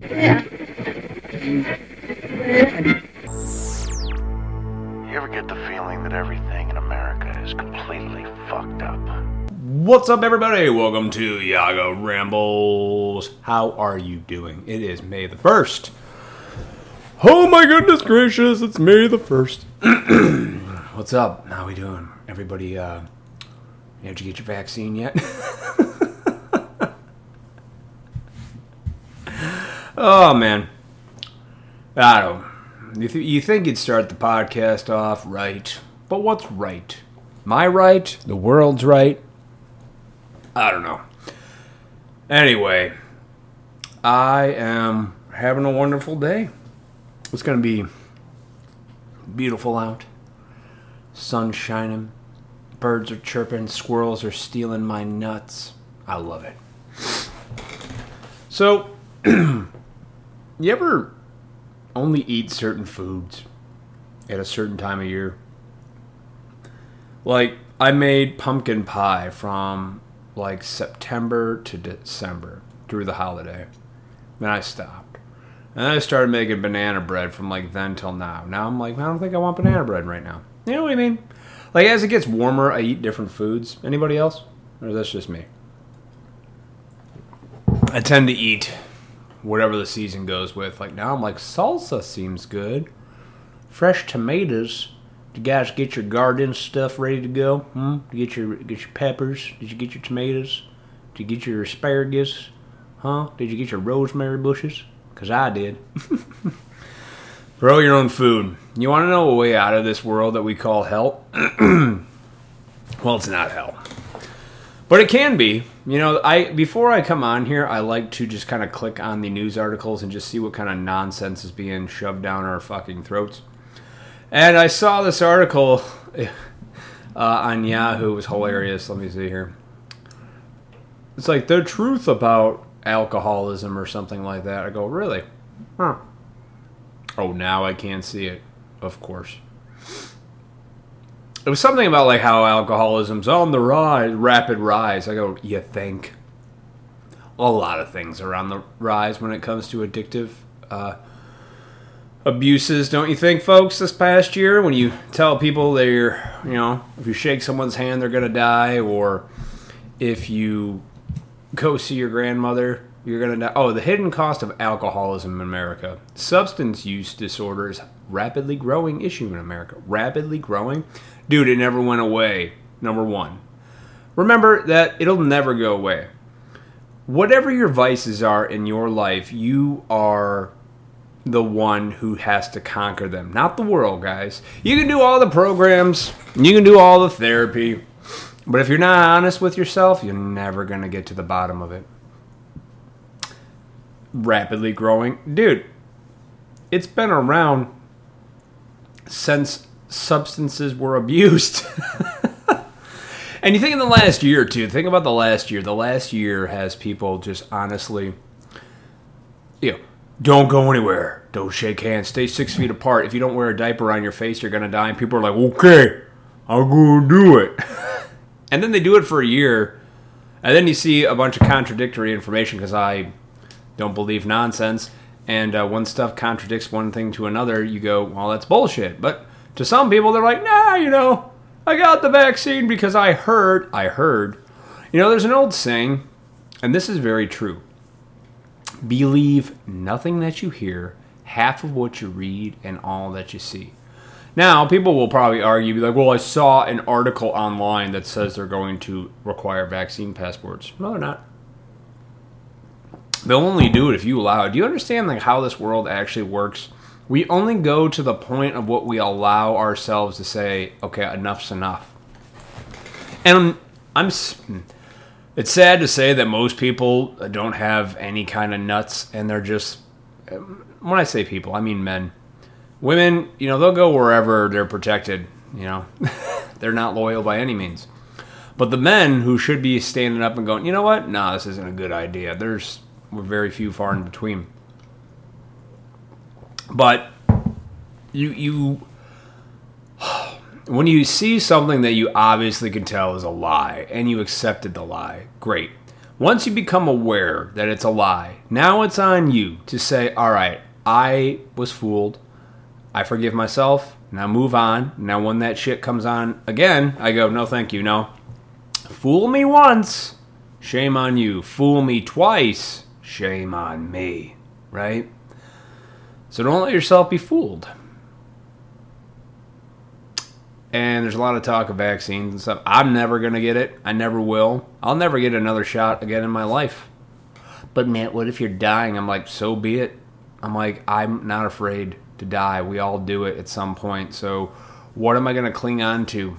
You ever get the feeling that everything in America is completely fucked up? What's up, everybody? Welcome to Yago Rambles. How are you doing? It is May the 1st. Oh my goodness gracious, it's May the 1st. What's up? How we doing? Everybody, uh, did you get your vaccine yet? oh, man. I don't. You, th- you think you'd start the podcast off right, but what's right? My right? The world's right? I don't know. Anyway, I am having a wonderful day. It's going to be beautiful out. Sun shining. Birds are chirping. Squirrels are stealing my nuts. I love it. So, you ever only eat certain foods at a certain time of year? Like, I made pumpkin pie from like September to December through the holiday. Then I stopped. And then I started making banana bread from like then till now. Now I'm like, I don't think I want banana bread right now. You know what I mean? Like as it gets warmer, I eat different foods. Anybody else? Or that's just me? I tend to eat whatever the season goes with. Like now I'm like salsa seems good. Fresh tomatoes. Did you guys get your garden stuff ready to go? Hmm? You get your get your peppers? Did you get your tomatoes? Did you get your asparagus? Huh? Did you get your rosemary bushes? Cause I did. Grow your own food. You want to know a way out of this world that we call hell? well, it's not hell, but it can be. You know, I before I come on here, I like to just kind of click on the news articles and just see what kind of nonsense is being shoved down our fucking throats. And I saw this article uh, on Yahoo. It was hilarious. Let me see here. It's like the truth about alcoholism or something like that. I go, really? Huh. Oh, now I can't see it. Of course. It was something about like how alcoholism's on the rise, rapid rise. I go, you think? A lot of things are on the rise when it comes to addictive uh, abuses, don't you think, folks? This past year, when you tell people they're, you know, if you shake someone's hand, they're gonna die, or if you go see your grandmother, you're gonna die. Oh, the hidden cost of alcoholism in America. Substance use disorders rapidly growing issue in America. Rapidly growing, dude. It never went away. Number one. Remember that it'll never go away. Whatever your vices are in your life, you are the one who has to conquer them, not the world, guys. You can do all the programs, you can do all the therapy, but if you're not honest with yourself, you're never going to get to the bottom of it. Rapidly growing. Dude, it's been around since substances were abused. and you think in the last year two, think about the last year. The last year has people just honestly, you know, don't go anywhere. Don't shake hands. Stay six feet apart. If you don't wear a diaper on your face, you're gonna die. And people are like, okay, I'm gonna do it. and then they do it for a year, and then you see a bunch of contradictory information because I don't believe nonsense. And uh, when stuff contradicts one thing to another, you go, well, that's bullshit. But to some people, they're like, nah, you know, I got the vaccine because I heard. I heard. You know, there's an old saying, and this is very true believe nothing that you hear, half of what you read, and all that you see. Now, people will probably argue, be like, well, I saw an article online that says they're going to require vaccine passports. No, they're not. They'll only do it if you allow it. Do you understand like how this world actually works? We only go to the point of what we allow ourselves to say, okay, enough's enough. And I'm, I'm it's sad to say that most people don't have any kind of nuts and they're just when I say people, I mean men. Women, you know, they'll go wherever they're protected, you know. they're not loyal by any means. But the men who should be standing up and going, "You know what? Nah, this isn't a good idea." There's very few far in between. But you you when you see something that you obviously can tell is a lie and you accepted the lie, great. Once you become aware that it's a lie, now it's on you to say, all right, I was fooled. I forgive myself. Now move on. Now, when that shit comes on again, I go, no, thank you. No. Fool me once, shame on you. Fool me twice, shame on me. Right? So don't let yourself be fooled. And there's a lot of talk of vaccines and stuff. I'm never going to get it. I never will. I'll never get another shot again in my life. But Matt, what if you're dying? I'm like, so be it. I'm like, I'm not afraid to die. We all do it at some point. So what am I going to cling on to?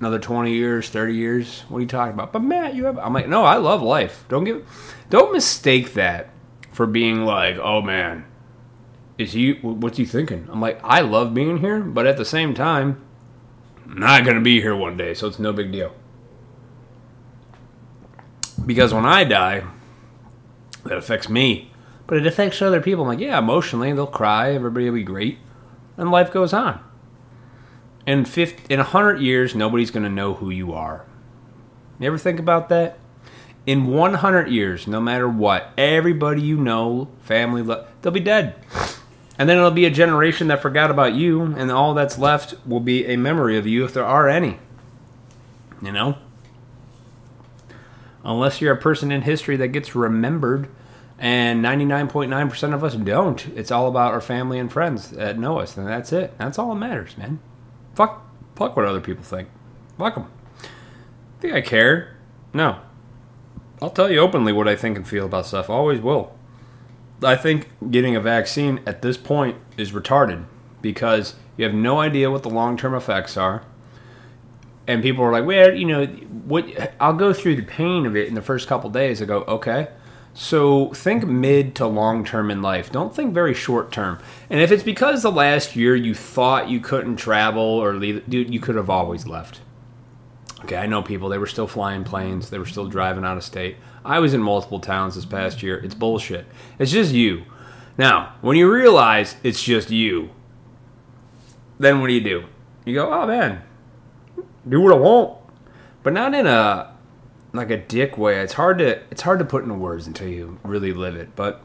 Another 20 years, 30 years? What are you talking about? But Matt, you have I'm like, no, I love life. Don't give don't mistake that for being like, "Oh man, is he what's he thinking?" I'm like, "I love being here, but at the same time, I'm not going to be here one day, so it's no big deal." Because when I die, that affects me, but it affects other people. I'm like, yeah, emotionally, they'll cry, everybody will be great, and life goes on. In 50, in 100 years, nobody's going to know who you are. You ever think about that? In 100 years, no matter what, everybody you know, family, they'll be dead. And then it'll be a generation that forgot about you, and all that's left will be a memory of you if there are any. You know? Unless you're a person in history that gets remembered, and 99.9% of us don't. It's all about our family and friends that know us, and that's it. That's all that matters, man. Fuck, fuck what other people think. Fuck them. Think I care? No. I'll tell you openly what I think and feel about stuff. always will. I think getting a vaccine at this point is retarded because you have no idea what the long term effects are. And people are like, well, you know, what? I'll go through the pain of it in the first couple days. I go, okay. So think mid to long term in life. Don't think very short term. And if it's because the last year you thought you couldn't travel or leave, dude, you could have always left. Okay, I know people, they were still flying planes, they were still driving out of state. I was in multiple towns this past year. It's bullshit. It's just you. Now, when you realize it's just you, then what do you do? You go, oh man, do what I want. But not in a like a dick way. It's hard to it's hard to put into words until you really live it. But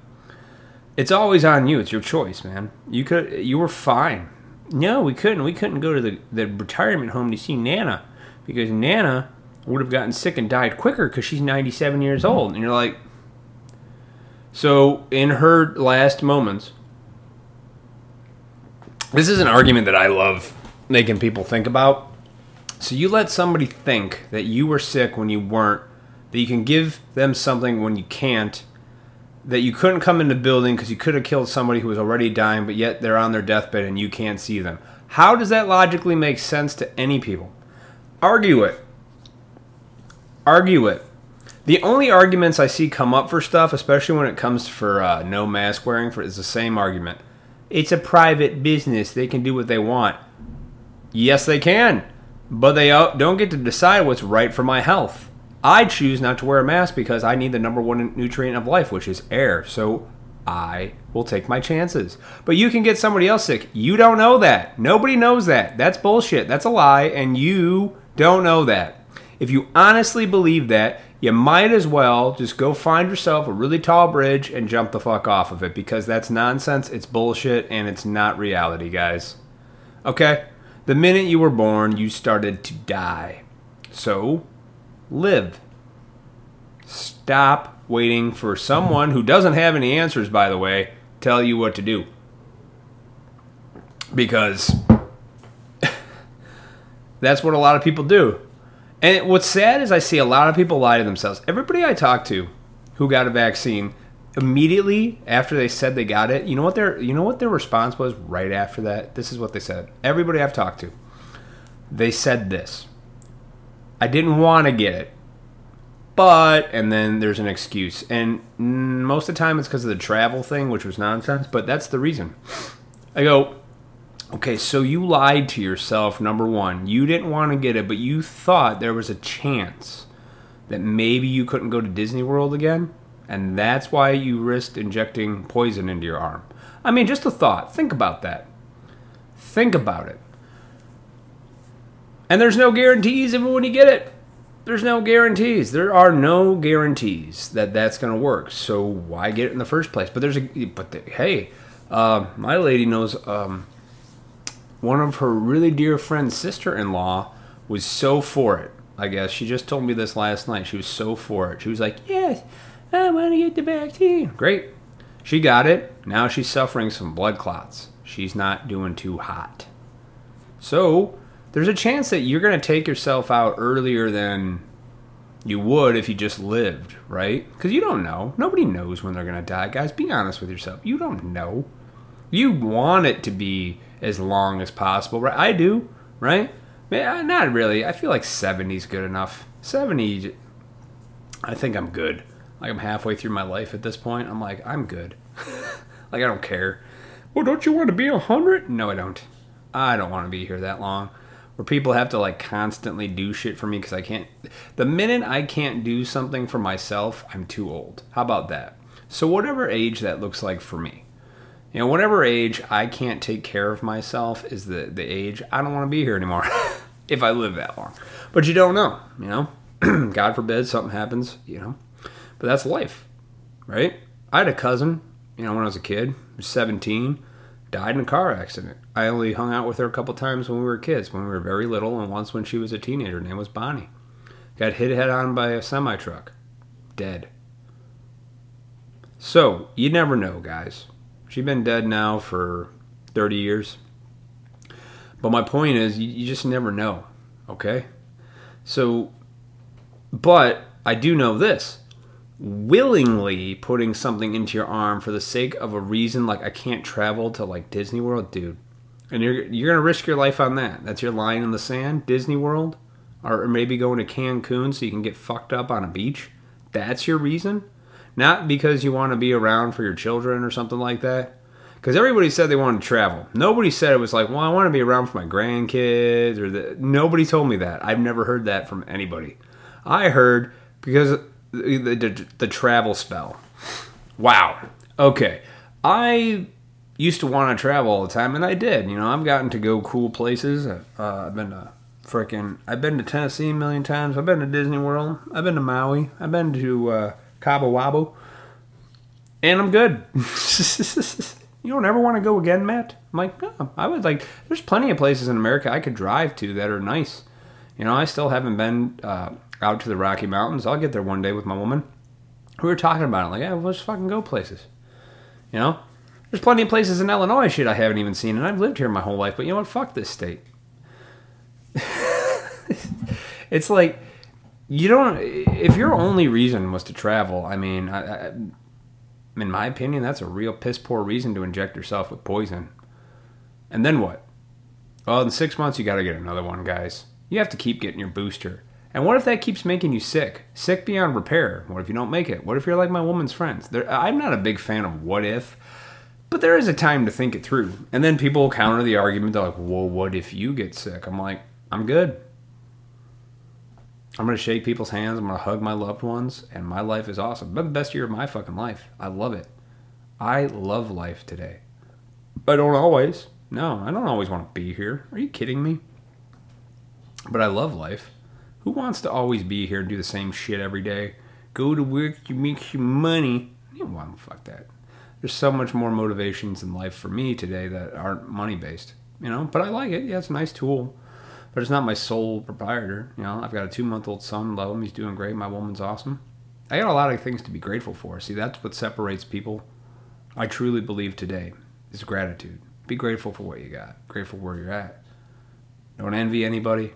it's always on you. It's your choice, man. You could you were fine. No, we couldn't. We couldn't go to the, the retirement home to see Nana because Nana would have gotten sick and died quicker because she's 97 years mm-hmm. old. And you're like, so in her last moments, this is an argument that I love making people think about. So you let somebody think that you were sick when you weren't, that you can give them something when you can't, that you couldn't come in the building because you could have killed somebody who was already dying, but yet they're on their deathbed and you can't see them. How does that logically make sense to any people? Argue it. Argue it. The only arguments I see come up for stuff, especially when it comes for uh, no mask wearing, for is the same argument. It's a private business; they can do what they want. Yes, they can but they don't get to decide what's right for my health. I choose not to wear a mask because I need the number one nutrient of life, which is air. So I will take my chances. But you can get somebody else sick. You don't know that. Nobody knows that. That's bullshit. That's a lie, and you don't know that. If you honestly believe that, you might as well just go find yourself a really tall bridge and jump the fuck off of it because that's nonsense, it's bullshit, and it's not reality, guys. Okay? The minute you were born, you started to die. So, live. Stop waiting for someone who doesn't have any answers, by the way, tell you what to do. Because that's what a lot of people do. And what's sad is I see a lot of people lie to themselves. Everybody I talk to who got a vaccine immediately after they said they got it, you know what their you know what their response was right after that? This is what they said. Everybody I've talked to, they said this. I didn't want to get it. But and then there's an excuse. And most of the time it's because of the travel thing, which was nonsense, but that's the reason. I go, Okay, so you lied to yourself, number one. You didn't want to get it, but you thought there was a chance that maybe you couldn't go to Disney World again and that's why you risked injecting poison into your arm. I mean, just a thought. Think about that. Think about it. And there's no guarantees even when you get it. there's no guarantees. There are no guarantees that that's going to work. So why get it in the first place? But there's a but the, hey, uh, my lady knows um, one of her really dear friend's sister-in-law was so for it. I guess she just told me this last night. She was so for it. She was like, "Yes, I want to get the vaccine." Great. She got it. Now she's suffering some blood clots. She's not doing too hot. So, there's a chance that you're going to take yourself out earlier than you would if you just lived, right? Because you don't know. Nobody knows when they're going to die. Guys, be honest with yourself. You don't know. You want it to be as long as possible, right? I do, right? Man, not really. I feel like 70 is good enough. 70, I think I'm good. Like I'm halfway through my life at this point. I'm like, I'm good. like I don't care. Well, don't you want to be 100? No, I don't. I don't want to be here that long where people have to like constantly do shit for me because I can't. The minute I can't do something for myself, I'm too old. How about that? So, whatever age that looks like for me, you know, whatever age I can't take care of myself is the, the age I don't want to be here anymore if I live that long. But you don't know, you know? God forbid something happens, you know? But that's life, right? I had a cousin, you know, when I was a kid, was 17 died in a car accident. I only hung out with her a couple times when we were kids, when we were very little, and once when she was a teenager. Her name was Bonnie. Got hit head on by a semi truck. Dead. So, you never know, guys. She's been dead now for 30 years. But my point is, you, you just never know, okay? So, but I do know this willingly putting something into your arm for the sake of a reason like I can't travel to like Disney World, dude. And you're you're gonna risk your life on that. That's your line in the sand, Disney World, or maybe going to Cancun so you can get fucked up on a beach. That's your reason, not because you want to be around for your children or something like that. Because everybody said they wanted to travel. Nobody said it was like, well, I want to be around for my grandkids or the. Nobody told me that. I've never heard that from anybody. I heard because the, the, the travel spell. Wow. Okay. I used to want to travel all the time, and I did. You know, I've gotten to go cool places. Uh, I've been to freaking. I've been to Tennessee a million times. I've been to Disney World. I've been to Maui. I've been to uh, Cabo Wabo, and I'm good. you don't ever want to go again, Matt? I'm like, no. I would like. There's plenty of places in America I could drive to that are nice. You know, I still haven't been. Uh, out to the Rocky Mountains. I'll get there one day with my woman. We were talking about it, like, yeah, let's fucking go places. You know, there's plenty of places in Illinois shit I haven't even seen, and I've lived here my whole life. But you know what? Fuck this state. it's like you don't. If your only reason was to travel, I mean, I, I, in my opinion, that's a real piss poor reason to inject yourself with poison. And then what? Well, in six months, you got to get another one, guys. You have to keep getting your booster. And what if that keeps making you sick? Sick beyond repair. What if you don't make it? What if you're like my woman's friends? There, I'm not a big fan of what if, but there is a time to think it through. And then people counter the argument. They're like, well, what if you get sick? I'm like, I'm good. I'm to shake people's hands. I'm to hug my loved ones. And my life is awesome. The best year of my fucking life. I love it. I love life today. I don't always. No, I don't always want to be here. Are you kidding me? But I love life. Who wants to always be here and do the same shit every day? Go to work, you make your money. You want fuck that. There's so much more motivations in life for me today that aren't money based. You know, but I like it. Yeah, it's a nice tool. But it's not my sole proprietor. You know, I've got a two month old son, love him, he's doing great. My woman's awesome. I got a lot of things to be grateful for. See, that's what separates people. I truly believe today is gratitude. Be grateful for what you got, grateful where you're at. Don't envy anybody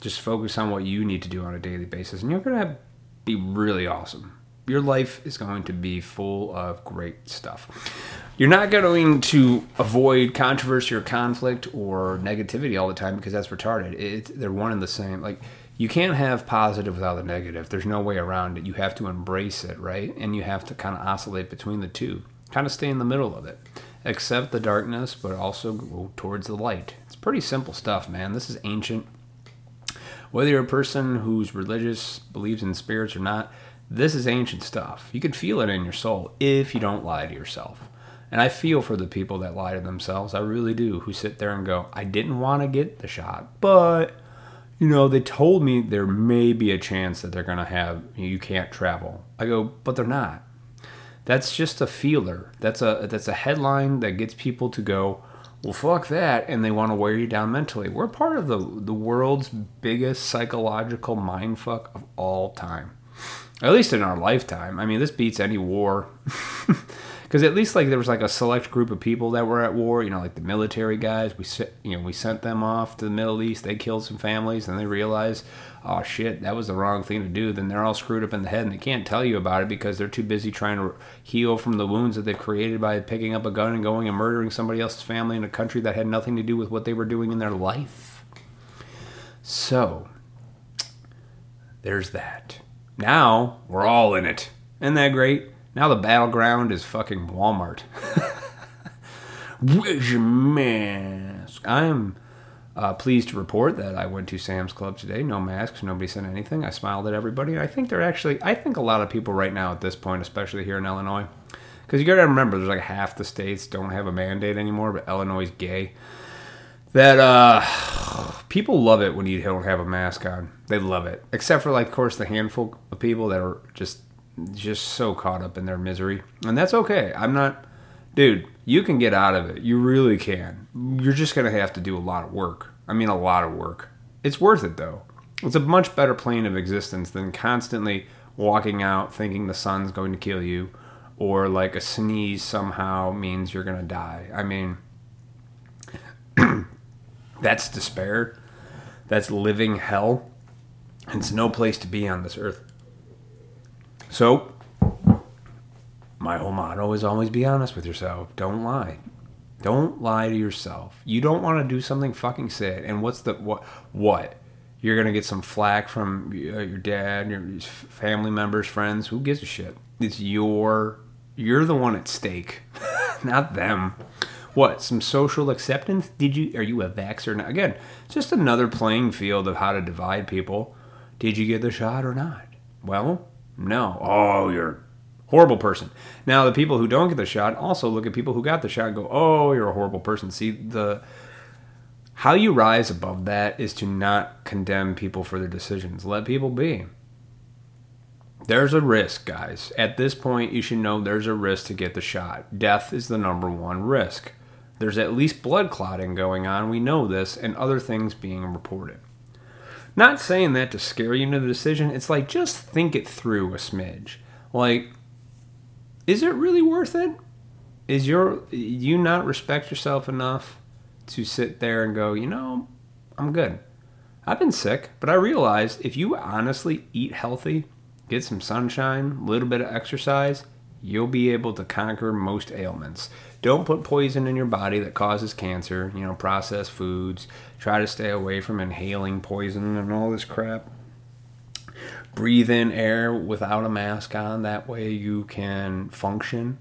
just focus on what you need to do on a daily basis, and you're to be really awesome. Your life is going to be full of great stuff. You're not going to avoid controversy or conflict or negativity all the time because that's retarded. It, they're one and the same. Like, you can't have positive without the negative. There's no way around it. You have to embrace it, right? And you have to kind of oscillate between the two, kind of stay in the middle of it. Accept the darkness, but also go towards the light. It's pretty simple stuff, man. This is ancient whether you're a person who's religious, believes in spirits or not, this is ancient stuff. You can feel it in your soul if you don't lie to yourself. And I feel for the people that lie to themselves. I really do, who sit there and go, I didn't want to get the shot, but you know, they told me there may be a chance that they're going to have you can't travel. I go, but they're not. That's just a feeler. That's a that's a headline that gets people to go, well, fuck that, and they want to wear you down mentally. We're part of the the world's biggest psychological mindfuck of all time, at least in our lifetime. I mean, this beats any war. because at least like there was like a select group of people that were at war you know like the military guys. We you know we sent them off to the middle east. They killed some families and they realized oh shit that was the wrong thing to do. Then they're all screwed up in the head and they can't tell you about it because they're too busy trying to heal from the wounds that they've created by picking up a gun and going and murdering somebody else's family in a country that had nothing to do with what they were doing in their life. So there's that. Now we're all in it. Isn't that great now the battleground is fucking Walmart. Where's your mask? I am uh, pleased to report that I went to Sam's Club today. No masks. Nobody said anything. I smiled at everybody. I think they're actually. I think a lot of people right now at this point, especially here in Illinois, because you got to remember, there's like half the states don't have a mandate anymore, but Illinois is gay. That uh, people love it when you don't have a mask on. They love it, except for like, of course, the handful of people that are just just so caught up in their misery. And that's okay. I'm not, dude, you can get out of it. You really can. You're just going to have to do a lot of work. I mean, a lot of work. It's worth it, though. It's a much better plane of existence than constantly walking out thinking the sun's going to kill you or like a sneeze somehow means you're going to die. I mean, that's despair. That's living hell. It's no place to be on this earth. So, my whole motto is always be honest with yourself. Don't lie. Don't lie to yourself. You don't want to do something fucking sad. And what's the what? What? You're gonna get some flack from uh, your dad, your family members, friends. Who gives a shit? It's your. You're the one at stake, not them. What? Some social acceptance? Did you? Are you a vaxxer? Now? Again, just another playing field of how to divide people. Did you get the shot or not? Well, no. Oh, you're a horrible person. Now, the people who don't get the shot also look at people who got the shot and go, "Oh, you're a horrible person." See, the how you rise above that is to not condemn people for their decisions. Let people be. There's a risk, guys. At this point, you should know there's a risk to get the shot. Death is the number one risk. There's at least blood clotting going on. We know this, and other things being reported. Not saying that to scare you into the decision. It's like just think it through a smidge. Like, is it really worth it? Is your you not respect yourself enough to sit there and go, you know, I'm good. I've been sick, but I realized if you honestly eat healthy, get some sunshine, a little bit of exercise, you'll be able to conquer most ailments. Don't put poison in your body that causes cancer, you know, processed foods. Try to stay away from inhaling poison and all this crap. Breathe in air without a mask on, that way you can function.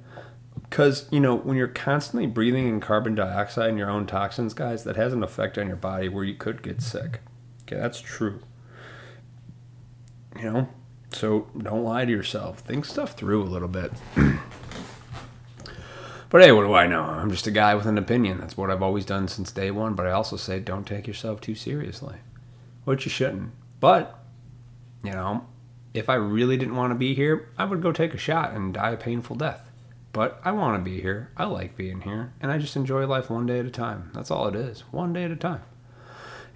Because, you know, when you're constantly breathing in carbon dioxide and your own toxins, guys, that has an effect on your body where you could get sick. Okay, that's true. You know, so don't lie to yourself. Think stuff through a little bit. But hey, what do I know? I'm just a guy with an opinion. That's what I've always done since day one. But I also say don't take yourself too seriously, which you shouldn't. But, you know, if I really didn't want to be here, I would go take a shot and die a painful death. But I want to be here. I like being here. And I just enjoy life one day at a time. That's all it is. One day at a time.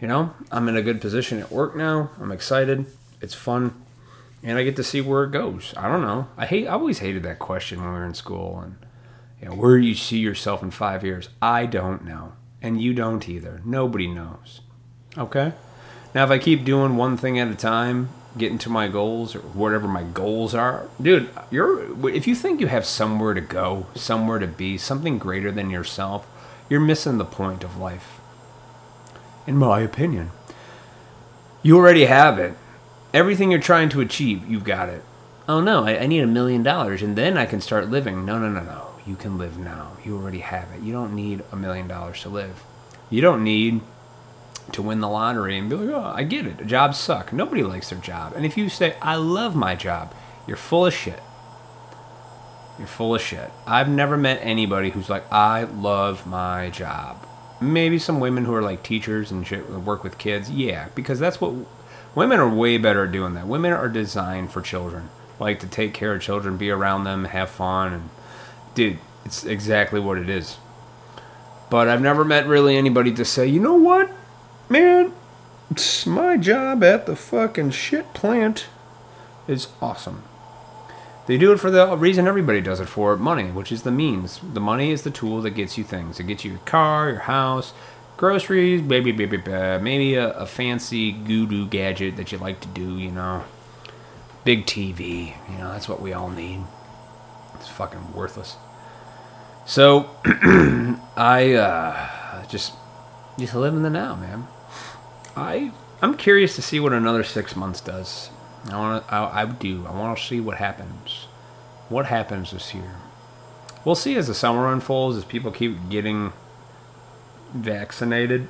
You know, I'm in a good position at work now. I'm excited. It's fun. And I get to see where it goes. I don't know. I hate I always hated that question when we were in school and you know, where you see yourself in five years, I don't know. And you don't either. Nobody knows. Okay? Now, if I keep doing one thing at a time, getting to my goals or whatever my goals are, dude, you're if you think you have somewhere to go, somewhere to be, something greater than yourself, you're missing the point of life. In my opinion, you already have it. Everything you're trying to achieve, you've got it. Oh no, I, I need a million dollars and then I can start living. No, no, no, no you can live now. You already have it. You don't need a million dollars to live. You don't need to win the lottery and be like, oh, I get it. Jobs suck. Nobody likes their job. And if you say, I love my job, you're full of shit. You're full of shit. I've never met anybody who's like, I love my job. Maybe some women who are like teachers and shit work with kids. Yeah, because that's what women are way better at doing that. Women are designed for children, like to take care of children, be around them, have fun, and dude, it's exactly what it is. But I've never met really anybody to say, you know what, man, it's my job at the fucking shit plant is awesome. They do it for the reason everybody does it for money, which is the means. The money is the tool that gets you things. It gets you your car, your house, groceries, maybe, maybe, maybe a, a fancy goo gadget that you like to do, you know. Big TV, you know, that's what we all need. It's fucking worthless. So, I uh, just just live in the now, man. I I'm curious to see what another six months does. I want to. I, I do. I want to see what happens. What happens this year? We'll see as the summer unfolds, as people keep getting vaccinated.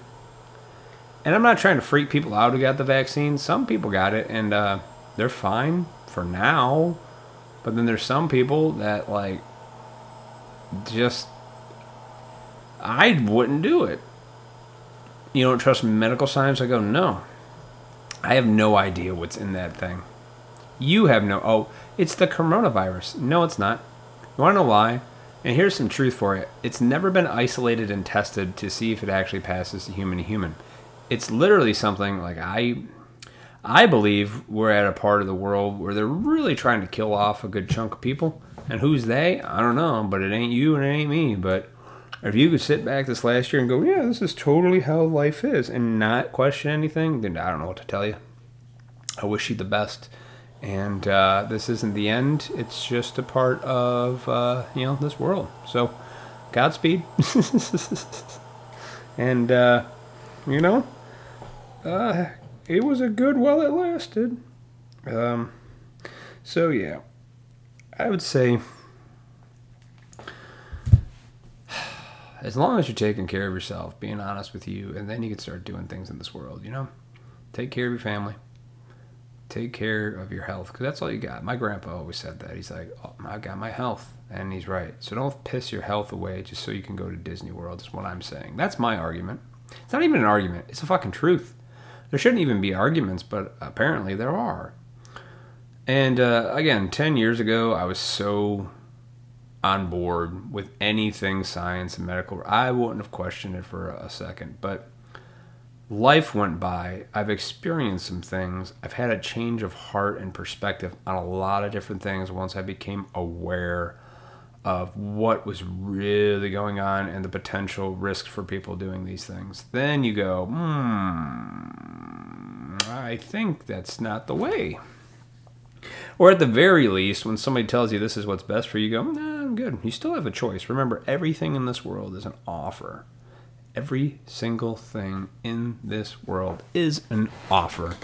And I'm not trying to freak people out who got the vaccine. Some people got it, and uh, they're fine for now. But then there's some people that like just I wouldn't do it. You don't trust medical science? I go, no. I have no idea what's in that thing. You have no. Oh, it's the coronavirus. No, it's not. You want to know why? And here's some truth for you it's never been isolated and tested to see if it actually passes human to human. It's literally something like I. I believe we're at a part of the world where they're really trying to kill off a good chunk of people. And who's they? I don't know, but it ain't you and it ain't me. But if you could sit back this last year and go, yeah, this is totally how life is, and not question anything, then I don't know what to tell you. I wish you the best. And uh, this isn't the end. It's just a part of uh, you know this world. So, Godspeed. and uh, you know, uh, it was a good while it lasted. Um, so yeah, I would say as long as you're taking care of yourself, being honest with you, and then you can start doing things in this world. You know, take care of your family, take care of your health, because that's all you got. My grandpa always said that. He's like, oh, I got my health, and he's right. So don't piss your health away just so you can go to Disney World. Is what I'm saying. That's my argument. It's not even an argument. It's a fucking truth. There shouldn't even be arguments, but apparently there are. And uh, again, 10 years ago, I was so on board with anything science and medical. I wouldn't have questioned it for a second, but life went by. I've experienced some things. I've had a change of heart and perspective on a lot of different things once I became aware of what was really going on and the potential risks for people doing these things. Then you go, hmm, I think that's not the way. Or at the very least, when somebody tells you this is what's best for you, you go, nah, I'm good. You still have a choice. Remember, everything in this world is an offer. Every single thing in this world is an offer.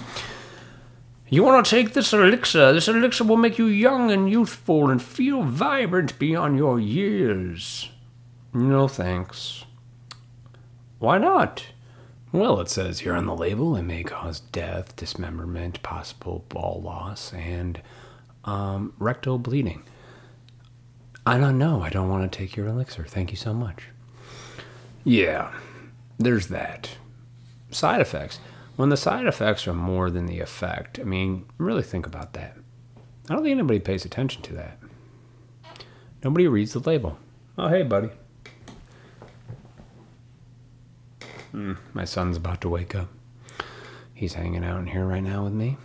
You want to take this elixir? This elixir will make you young and youthful and feel vibrant beyond your years. No thanks. Why not? Well, it says here on the label it may cause death, dismemberment, possible ball loss, and um, rectal bleeding. I don't know. I don't want to take your elixir. Thank you so much. Yeah, there's that. Side effects. When the side effects are more than the effect, I mean, really think about that. I don't think anybody pays attention to that. Nobody reads the label. Oh, hey, buddy. Mm, my son's about to wake up. He's hanging out in here right now with me.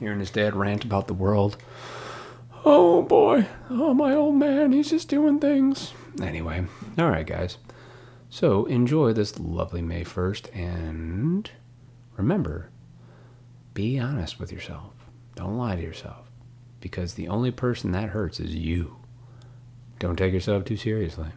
Hearing his dad rant about the world. Oh boy. Oh, my old man. He's just doing things. Anyway, all right, guys. So enjoy this lovely May 1st and remember be honest with yourself. Don't lie to yourself because the only person that hurts is you. Don't take yourself too seriously.